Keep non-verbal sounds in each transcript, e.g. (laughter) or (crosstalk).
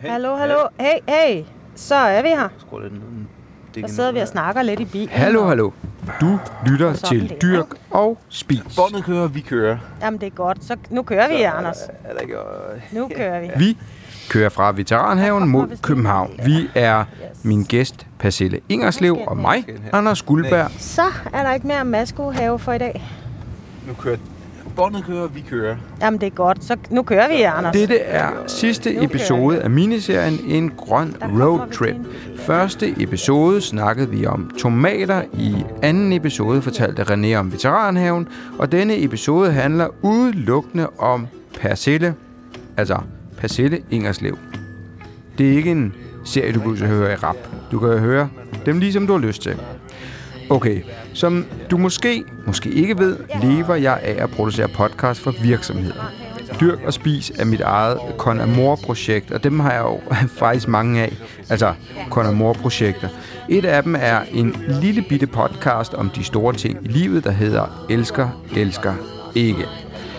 Hallo, hallo. Hey, hey. Så er vi her. Skru lidt ned. Det Så sidder vi og snakker lidt i bilen. Hallo, hallo. Du lytter til der. Dyrk og Spis. Båndet kører, vi kører. Jamen, det er godt. Så nu kører vi, Anders. Er der ikke... Nu kører vi. Vi kører fra Veteranhaven mod København. Vi er min gæst, Pacelle Ingerslev, og mig, Anders Guldberg. Så er der ikke mere Masko-have for i dag. Nu kører... Båndet kører, vi kører. Jamen, det er godt. Så nu kører vi, Anders. Dette er sidste episode af miniserien En Grøn Road Trip. Første episode snakkede vi om tomater. I anden episode fortalte René om Veteranhaven. Og denne episode handler udelukkende om persille. Altså persille Ingerslev. Det er ikke en serie, du kan høre i rap. Du kan høre dem lige som du har lyst til. Okay, som du måske, måske ikke ved, lever jeg af at producere podcast for virksomheder. Dyrk og Spis er mit eget Con Amor-projekt, og dem har jeg jo (laughs) faktisk mange af. Altså, Con Amor-projekter. Et af dem er en lille bitte podcast om de store ting i livet, der hedder Elsker, Elsker, Ikke.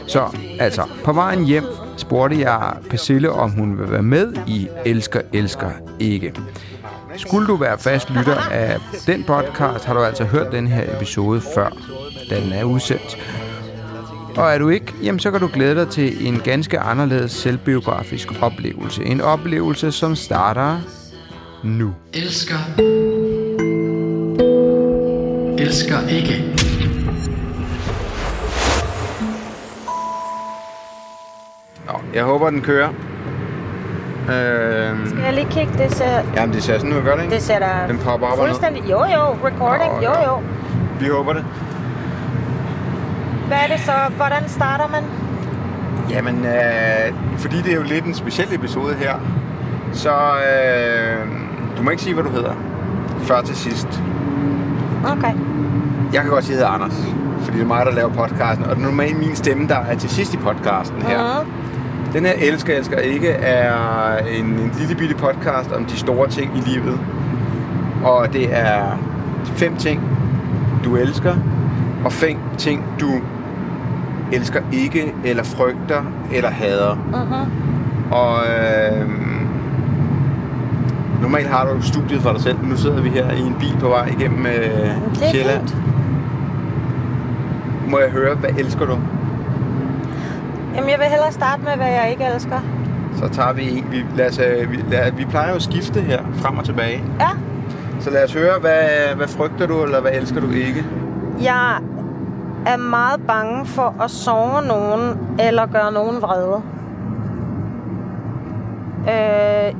Så altså, på vejen hjem spurgte jeg Persille, om hun vil være med i Elsker, Elsker, Ikke. Skulle du være fast lytter af den podcast, har du altså hørt den her episode før, da den er udsendt. Og er du ikke, jamen så kan du glæde dig til en ganske anderledes selvbiografisk oplevelse. En oplevelse, som starter nu. Elsker. Elsker ikke. Nå, jeg håber, den kører. Øh, Skal jeg lige kigge? Det ser, jamen, det ser sådan ud, gør det ikke? det ser da Den popper op fuldstændig... Jo, jo. Recording. Nå, Jo, ja. jo. Vi håber det. Hvad er det så? Hvordan starter man? Jamen, øh, fordi det er jo lidt en speciel episode her, så øh, du må ikke sige, hvad du hedder, før til sidst. Okay. Jeg kan godt sige, at jeg hedder Anders, fordi det er mig, der laver podcasten, og det er normalt min stemme, der er til sidst i podcasten her. Mhm. Den her Elsker, Elsker Ikke er en, en lille bitte podcast om de store ting i livet. Og det er fem ting, du elsker, og fem ting, du elsker ikke, eller frygter, eller hader. Mhm. Og øh, normalt har du studiet for dig selv, men nu sidder vi her i en bil på vej igennem øh, Sjælland. Må jeg høre, hvad elsker du? Jamen, jeg vil hellere starte med, hvad jeg ikke elsker. Så tager vi en. Vi, lad os, øh, vi, lad, vi plejer jo at skifte her frem og tilbage. Ja. Så lad os høre, hvad, hvad frygter du, eller hvad elsker du ikke? Jeg er meget bange for at sove nogen eller gøre nogen vrede. Øh,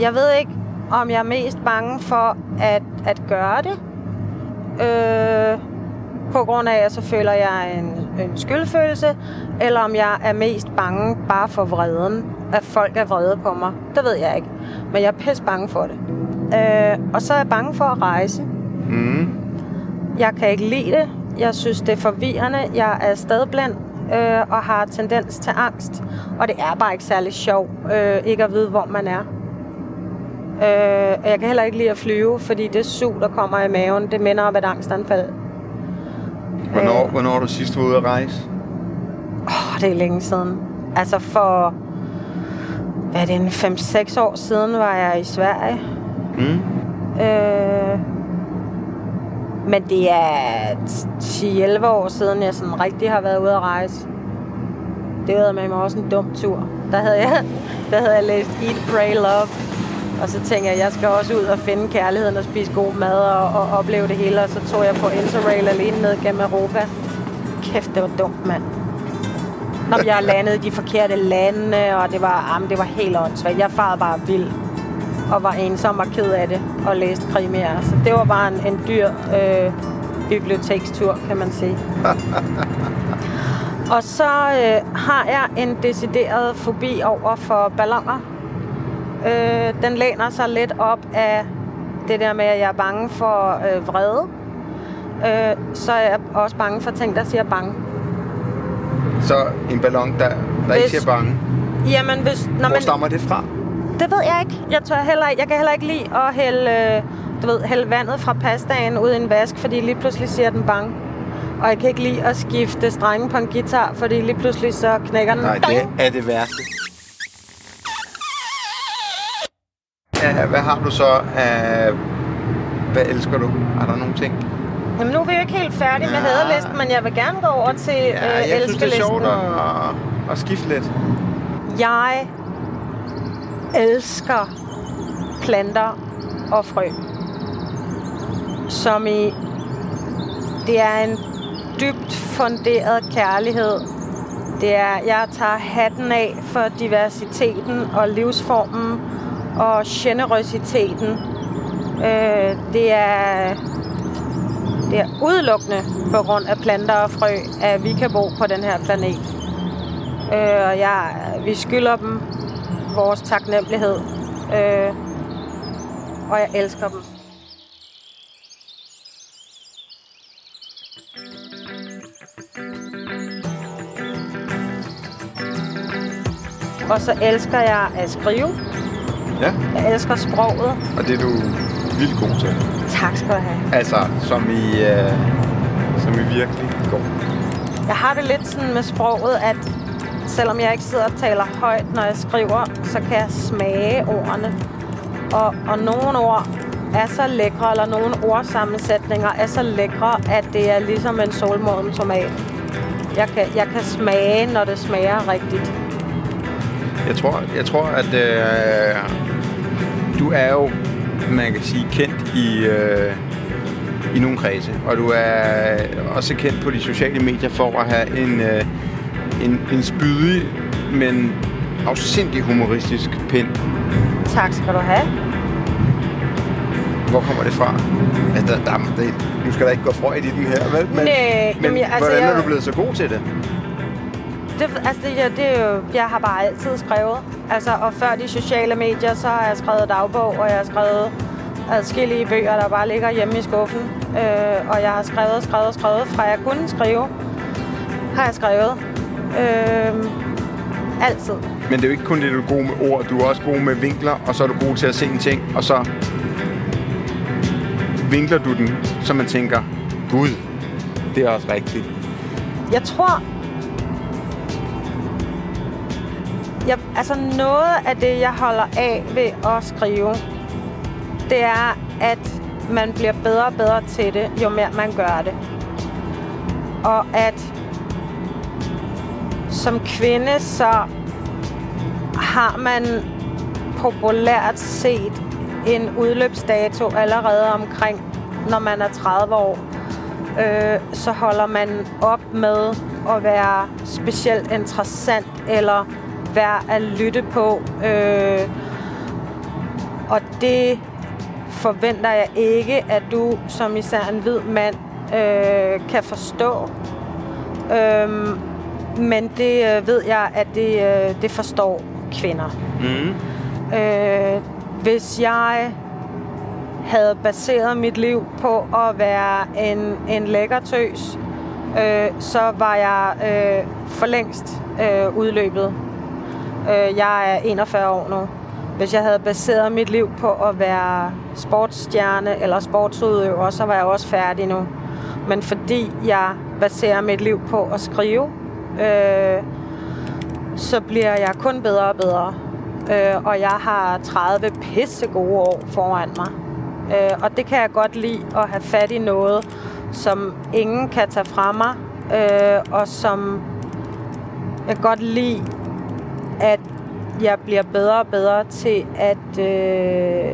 jeg ved ikke, om jeg er mest bange for at, at gøre det. Øh, på grund af, at så føler jeg en, en skyldfølelse, eller om jeg er mest bange bare for vreden, at folk er vrede på mig. Det ved jeg ikke. Men jeg er pisse bange for det. Øh, og så er jeg bange for at rejse. Mm. Jeg kan ikke lide det. Jeg synes, det er forvirrende. Jeg er stedblind øh, og har tendens til angst. Og det er bare ikke særlig sjovt øh, ikke at vide, hvor man er. Øh, jeg kan heller ikke lide at flyve, fordi det sug, der kommer i maven, det minder om et angstanfald. Hvornår, hvornår er du sidst var ude at rejse? Oh, det er længe siden. Altså for, hvad er det, en 5-6 år siden var jeg i Sverige. Mm. Øh, men det er 10-11 år siden, jeg sådan rigtig har været ude at rejse. Det var med mig også en dum tur. Der havde jeg, der havde jeg læst Eat, Pray, Love. Og så tænkte jeg, jeg skal også ud og finde kærligheden og spise god mad og, og opleve det hele. Og så tog jeg på Interrail alene ned gennem Europa. Kæft, det var dumt, mand. Når jeg landede i de forkerte lande, og det var, jamen, det var helt åndssvagt. Jeg farede bare vild og var ensom og ked af det og læste krimier. Så det var bare en, en dyr øh, bibliotekstur, kan man sige. (laughs) og så øh, har jeg en decideret fobi over for ballonger. Øh, den læner sig lidt op af det der med, at jeg er bange for øh, vrede. Øh, så er jeg også bange for ting, der siger bange. Så en ballon, der, der ikke Hvis- siger bange. Jamen, hvis... Når Hvor man, stammer det fra? Det ved jeg ikke. Jeg, tør heller, jeg kan heller ikke lide at hælde, øh, du ved, hælde vandet fra pastaen ud i en vask, fordi lige pludselig siger den bang. Og jeg kan ikke lide at skifte strenge på en guitar, fordi lige pludselig så knækker den. Nej, det er det værste. Er, hvad har du så af... Hvad elsker du? Er der nogle ting? Jamen, nu er vi jo ikke helt færdige med Ja. hadelisten, men jeg vil gerne gå over til Ja, øh, jeg synes, det er sjovt at, at skifte lidt. Jeg elsker planter og frø. Som i... Det er en dybt funderet kærlighed. Det er, jeg tager hatten af for diversiteten og livsformen og generøsiteten. Øh, det er det er udelukkende på grund af planter og frø, at vi kan bo på den her planet. Øh, og jeg, vi skylder dem vores taknemmelighed. Øh, og jeg elsker dem. Og så elsker jeg at skrive. Ja, Jeg elsker sproget. og det er du vildt god til. Tak skal du have. Altså, som i, øh, som i virkelig god. Jeg har det lidt sådan med sproget, at selvom jeg ikke sidder og taler højt, når jeg skriver, så kan jeg smage ordene. Og, og nogle ord er så lækre, eller nogle ordsammensætninger er så lækre, at det er ligesom en solmoden tomat. Jeg kan, jeg kan smage, når det smager rigtigt. Jeg tror, jeg tror at øh, er jo, man kan sige, kendt i, øh, i nogle kredse. Og du er også kendt på de sociale medier for at have en, øh, en, en spydig, men afsindig humoristisk pind. Tak skal du have. Hvor kommer det fra? Altså, der, der, det, nu skal der ikke gå Freud i den her, vel? Men, Næh, men jamen, jeg- altså, hvordan jeg- er du blevet så god til det? Det, altså, det, ja, det jo, jeg har bare altid skrevet. Altså, og før de sociale medier, så har jeg skrevet dagbog, og jeg har skrevet adskillige bøger, der bare ligger hjemme i skuffen. Øh, og jeg har skrevet, skrevet, skrevet, fra jeg kunne skrive, har jeg skrevet. Øh, altid. Men det er jo ikke kun det, du er god med ord. Du er også god med vinkler, og så er du god til at se en ting, og så vinkler du den, så man tænker, Gud, det er også rigtigt. Jeg tror... Jeg, altså noget af det, jeg holder af ved at skrive, det er, at man bliver bedre og bedre til det, jo mere man gør det. Og at som kvinde, så har man populært set en udløbsdato allerede omkring, når man er 30 år øh, så holder man op med at være specielt interessant eller være at lytte på. Øh, og det forventer jeg ikke, at du som især en hvid mand øh, kan forstå. Øhm, men det øh, ved jeg, at det, øh, det forstår kvinder. Mm. Øh, hvis jeg havde baseret mit liv på at være en, en lækker tøs, øh, så var jeg øh, for længst øh, udløbet. Øh, jeg er 41 år nu. Hvis jeg havde baseret mit liv på at være sportsstjerne eller sportsudøver, så var jeg også færdig nu. Men fordi jeg baserer mit liv på at skrive, øh, så bliver jeg kun bedre og bedre. Øh, og jeg har 30 pisse gode år foran mig. Øh, og det kan jeg godt lide at have fat i noget, som ingen kan tage fra mig. Øh, og som jeg godt lide, at jeg bliver bedre og bedre til at øh,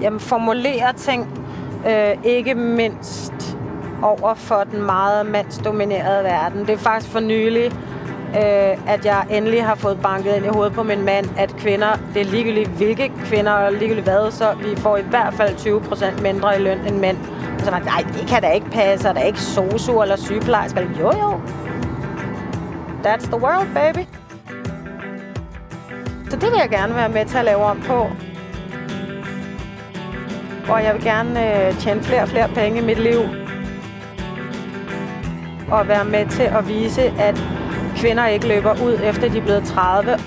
jamen, formulere ting. Øh, ikke mindst over for den meget mandsdominerede verden. Det er faktisk for nylig, øh, at jeg endelig har fået banket ind i hovedet på min mand, at kvinder, det er ligegyldigt hvilke kvinder, og ligegyldigt hvad, så vi får i hvert fald 20% mindre i løn end mænd. Og så var nej, det kan da ikke passe, og der er ikke sosu eller sygeplejersker. Jo, jo. That's the world, baby. Så det vil jeg gerne være med til at lave om på. Og jeg vil gerne øh, tjene flere og flere penge i mit liv. Og være med til at vise, at kvinder ikke løber ud efter de er blevet 30.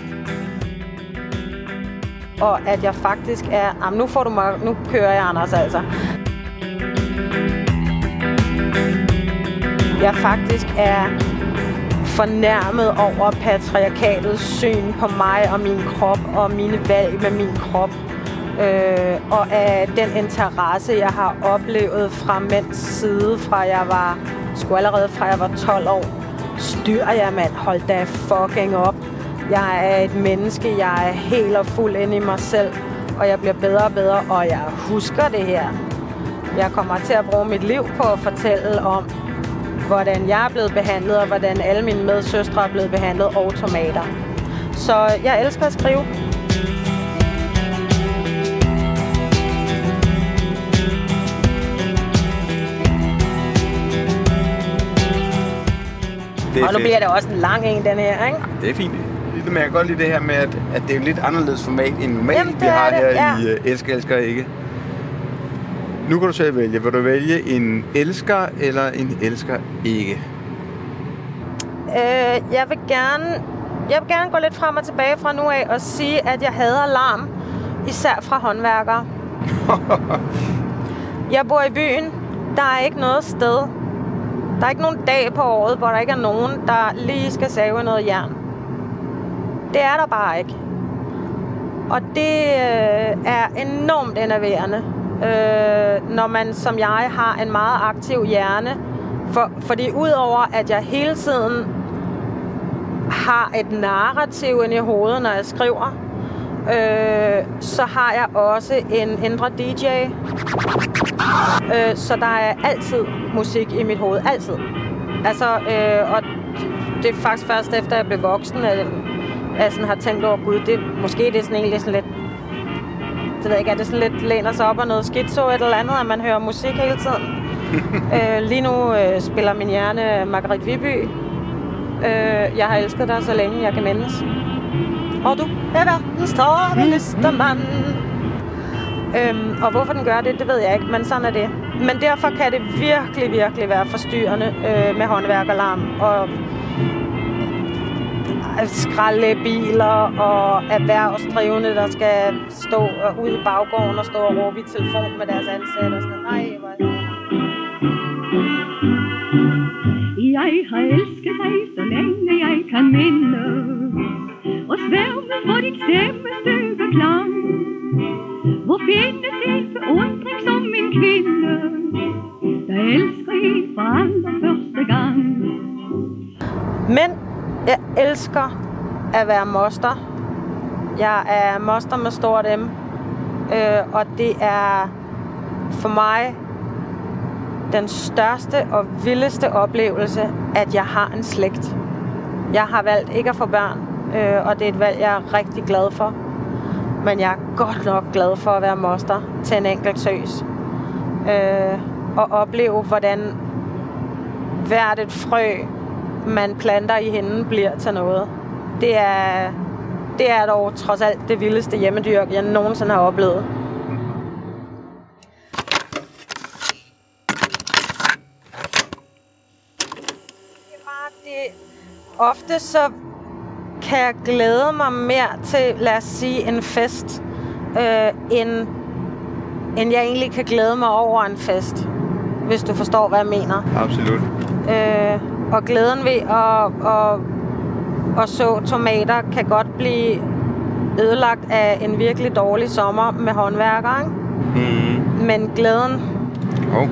Og at jeg faktisk er... Jamen, nu får du mig... Nu kører jeg, Anders, altså. Jeg faktisk er fornærmet over patriarkatets syn på mig og min krop og mine valg med min krop. øh, og af den interesse, jeg har oplevet fra mænds side, fra jeg var, sgu allerede fra jeg var 12 år. Styr jeg, mand. Hold da fucking op. Jeg er et menneske. Jeg er helt og fuld ind i mig selv. Og jeg bliver bedre og bedre, og jeg husker det her. Jeg kommer til at bruge mit liv på at fortælle om, hvordan jeg er blevet behandlet, og hvordan alle mine medsøstre er blevet behandlet, og tomater. Så jeg elsker at skrive. Det er Og nu bliver det også en lang en, den her, ikke? Det er fint. Det men jeg kan godt lide det her med, at, at det er jo lidt anderledes format end normalt, Jamen, vi har det, her ja. i uh, Elsker, Elsker Ikke. Nu kan du selv vælge. Vil du vælge en elsker eller en elsker ikke? Øh, jeg vil gerne... Jeg vil gerne gå lidt frem og tilbage fra nu af og sige, at jeg hader larm. Især fra håndværkere. (laughs) jeg bor i byen. Der er ikke noget sted. Der er ikke nogen dag på året, hvor der ikke er nogen, der lige skal save noget jern. Det er der bare ikke. Og det øh, er enormt enerverende, øh, når man som jeg har en meget aktiv hjerne. For, fordi udover at jeg hele tiden har et narrativ ind i hovedet, når jeg skriver, øh, så har jeg også en indre DJ. Øh, så der er altid musik i mit hoved. Altid. Altså, øh, og det er faktisk først efter, jeg blev voksen, at jeg sådan har tænkt over, gud, det, måske det er sådan egentlig sådan lidt det ved jeg ikke, er det sådan lidt læner sig op af noget skizo et eller andet, at man hører musik hele tiden. (laughs) øh, lige nu øh, spiller min hjerne Margrethe Viby. Øh, jeg har elsket dig så længe, jeg kan mindes. Og du er verdens travleste mand. Øhm, og hvorfor den gør det, det ved jeg ikke, men sådan er det. Men derfor kan det virkelig, virkelig være forstyrrende øh, med håndværkerlarm og skraldebiler og erhvervsdrivende, der skal stå ude i baggården og stå og råbe i telefon med deres ansatte og sådan. Nej, hvor Jeg har elsket dig, så længe jeg kan minde Og sværme for dit stemmestøve klang Hvor findes en beundring som min kvinde Der elsker en for allerførste gang? Men jeg elsker at være moster. Jeg er moster med stort M. Øh, og det er for mig den største og vildeste oplevelse, at jeg har en slægt. Jeg har valgt ikke at få børn, øh, og det er et valg, jeg er rigtig glad for. Men jeg er godt nok glad for at være moster til en enkelt søs. Øh, og opleve, hvordan hvert et frø, man planter i hende, bliver til noget. Det er, det er dog trods alt det vildeste hjemmedyrk, jeg nogensinde har oplevet. Det er bare det. Ofte så kan jeg glæde mig mere til, lad os sige, en fest, øh, end, end jeg egentlig kan glæde mig over en fest. Hvis du forstår, hvad jeg mener. Absolut. Øh, og glæden ved at, at, at så tomater kan godt blive ødelagt af en virkelig dårlig sommer med håndværker, ikke? Mm. Men glæden, Oh.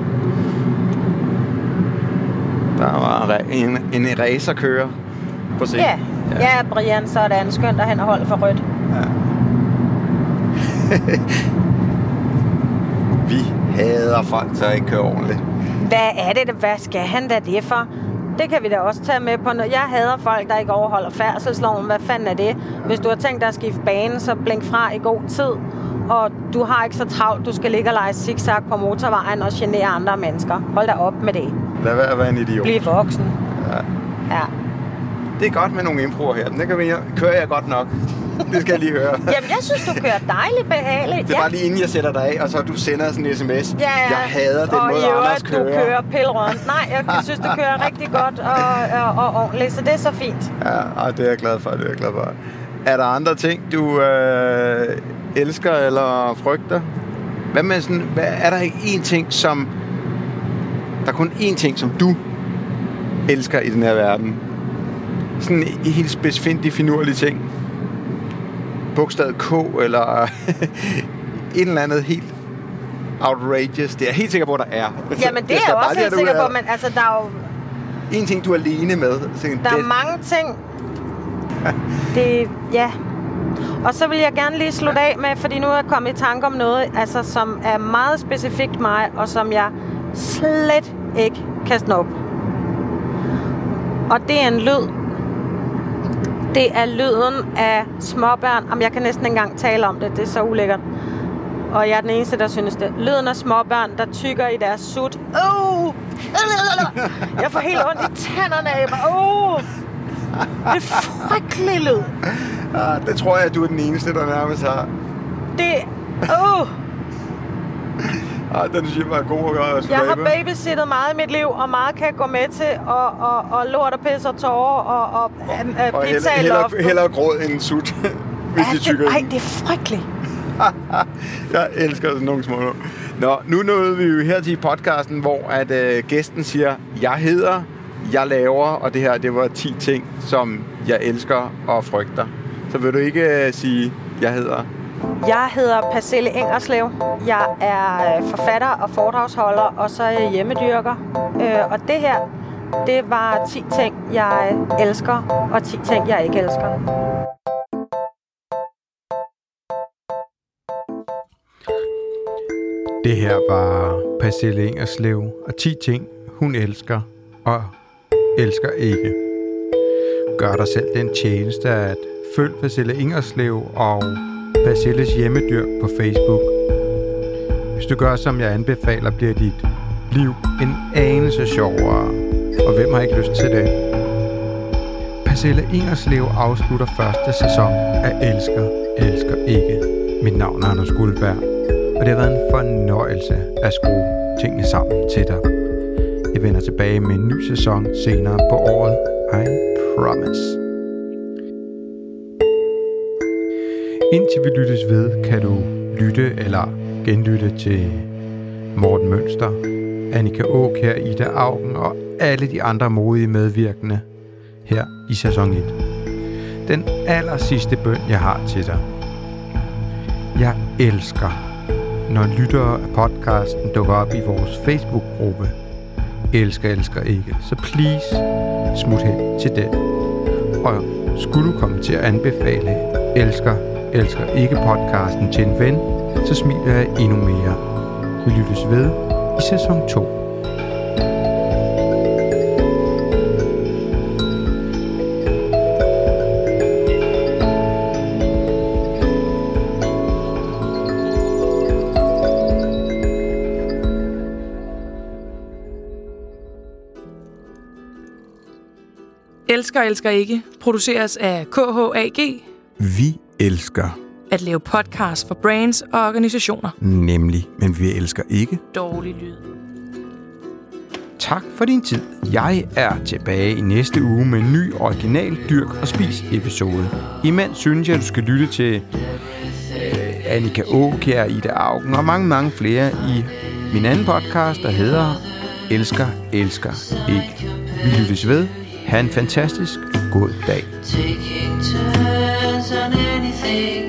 Der var en, en racerkører på scenen. ja, ja, Brian, sådan, skønt at han har holdt for rødt. (laughs) Vi hader folk, der ikke kører ordentligt. Hvad er det, hvad skal han da det for? Det kan vi da også tage med på. Jeg hader folk, der ikke overholder færdselsloven. Hvad fanden er det? Hvis du har tænkt dig at skifte bane, så blink fra i god tid. Og du har ikke så travlt, du skal ligge og lege zigzag på motorvejen og genere andre mennesker. Hold da op med det. Lad være at være en idiot. Bliv voksen. Ja. Ja. Det er godt med nogle improer her. Den kan vi, kører jeg godt nok. (laughs) Det skal jeg lige høre. Jamen, jeg synes, du kører dejligt behageligt. Det er bare lige inden jeg sætter dig af, og så du sender sådan en sms. Ja, ja. Jeg hader den og måde, øvrigt, Anders kører. du kører pilrønt. Nej, jeg synes, du kører (laughs) rigtig godt og, og, og ordentligt, så det er så fint. Ja, og det er jeg glad for, det er jeg glad for. Er der andre ting, du øh, elsker eller frygter? Hvad med sådan, hvad, er der ikke én ting, som... Der er kun én ting, som du elsker i den her verden? Sådan en helt specifikt finurlig ting. Bogstavet K, eller (laughs) et eller andet helt outrageous. Det er jeg helt sikker på, at der er. Jamen, det er jeg også helt sikker det på, men altså, der er jo En ting, du er alene med. Så der det, er mange ting. (laughs) Det, ja. Og så vil jeg gerne lige slutte af med, fordi nu er jeg kommet i tanke om noget, altså, som er meget specifikt mig, og som jeg slet ikke kan snuppe. Og det er en lyd. Det er lyden af småbørn. Jamen, jeg kan næsten ikke engang tale om det. Det er så ulækkert. Og jeg er den eneste, der synes det. Lyden af småbørn, der tykker i deres sut. Oh! (laughs) Jeg får helt ondt i tænderne af mig. Oh! Det er frygtelig lyd. ah, det tror jeg, at du er den eneste, der nærmest har. Det... Oh! Ah, den jeg var god at gøre. at Jeg har babysittet meget i mit liv, og meget kan gå med til, og, og, og lort og pis og tårer, og, og øh, Og pizza i hellere, loftet. hellere, hellere gråd end sut, (laughs) hvis Ja, de tykker det, ej, det er frygteligt. (laughs) Jeg elsker sådan nogle små. Nå, nu nåede vi jo her til podcasten, hvor at øh, gæsten siger, jeg hedder, jeg laver, og det her, det var 10 ting, som jeg elsker og frygter. Så vil du ikke øh, sige, jeg hedder? Jeg hedder Pacelle Engerslev. Jeg er øh, forfatter og foredragsholder, og så er jeg hjemmedyrker. Øh, og det her, det var 10 ting, jeg elsker, og 10 ting, jeg ikke elsker. Det her var Pacelle Engerslev, og 10 ting, hun elsker og elsker ikke. Gør dig selv den tjeneste at følg Pacelle Ingerslev og Pacelles hjemmedyr på Facebook. Hvis du gør, som jeg anbefaler, bliver dit liv en anelse sjovere. Og hvem har ikke lyst til det? Pacelle Ingerslev afslutter første sæson af Elsker, Elsker Ikke. Mit navn er Anders Guldberg, og det har været en fornøjelse at skrue tingene sammen til dig. Jeg vender tilbage med en ny sæson senere på året. I promise. Indtil vi lyttes ved, kan du lytte eller genlytte til Morten Mønster, Annika Aukjær, Ida Augen og alle de andre modige medvirkende her i sæson 1. Den aller sidste bøn, jeg har til dig. Jeg elsker, når lyttere af podcasten dukker op i vores Facebook-gruppe. Elsker, elsker ikke. Så please, smut hen til den. Og skulle du komme til at anbefale Elsker, elsker ikke podcasten til en ven, så smiler jeg endnu mere. Vi lyttes ved i sæson 2. Elsker, elsker ikke. Produceres af KHAG. Vi elsker, At lave podcast for brands og organisationer. nemlig, men vi elsker ikke. Dårlig lyd. Tak for din tid. Jeg er tilbage i næste uge med en ny original Dyrk og Spis episode. Imens synes jeg, at du skal lytte til øh, Annika Aukjær, Ida Augen og mange, mange flere i min anden podcast, der hedder Elsker, Elsker Ikke. Vi lyttes ved. Ha' en fantastisk god dag. Taking turns on nothing.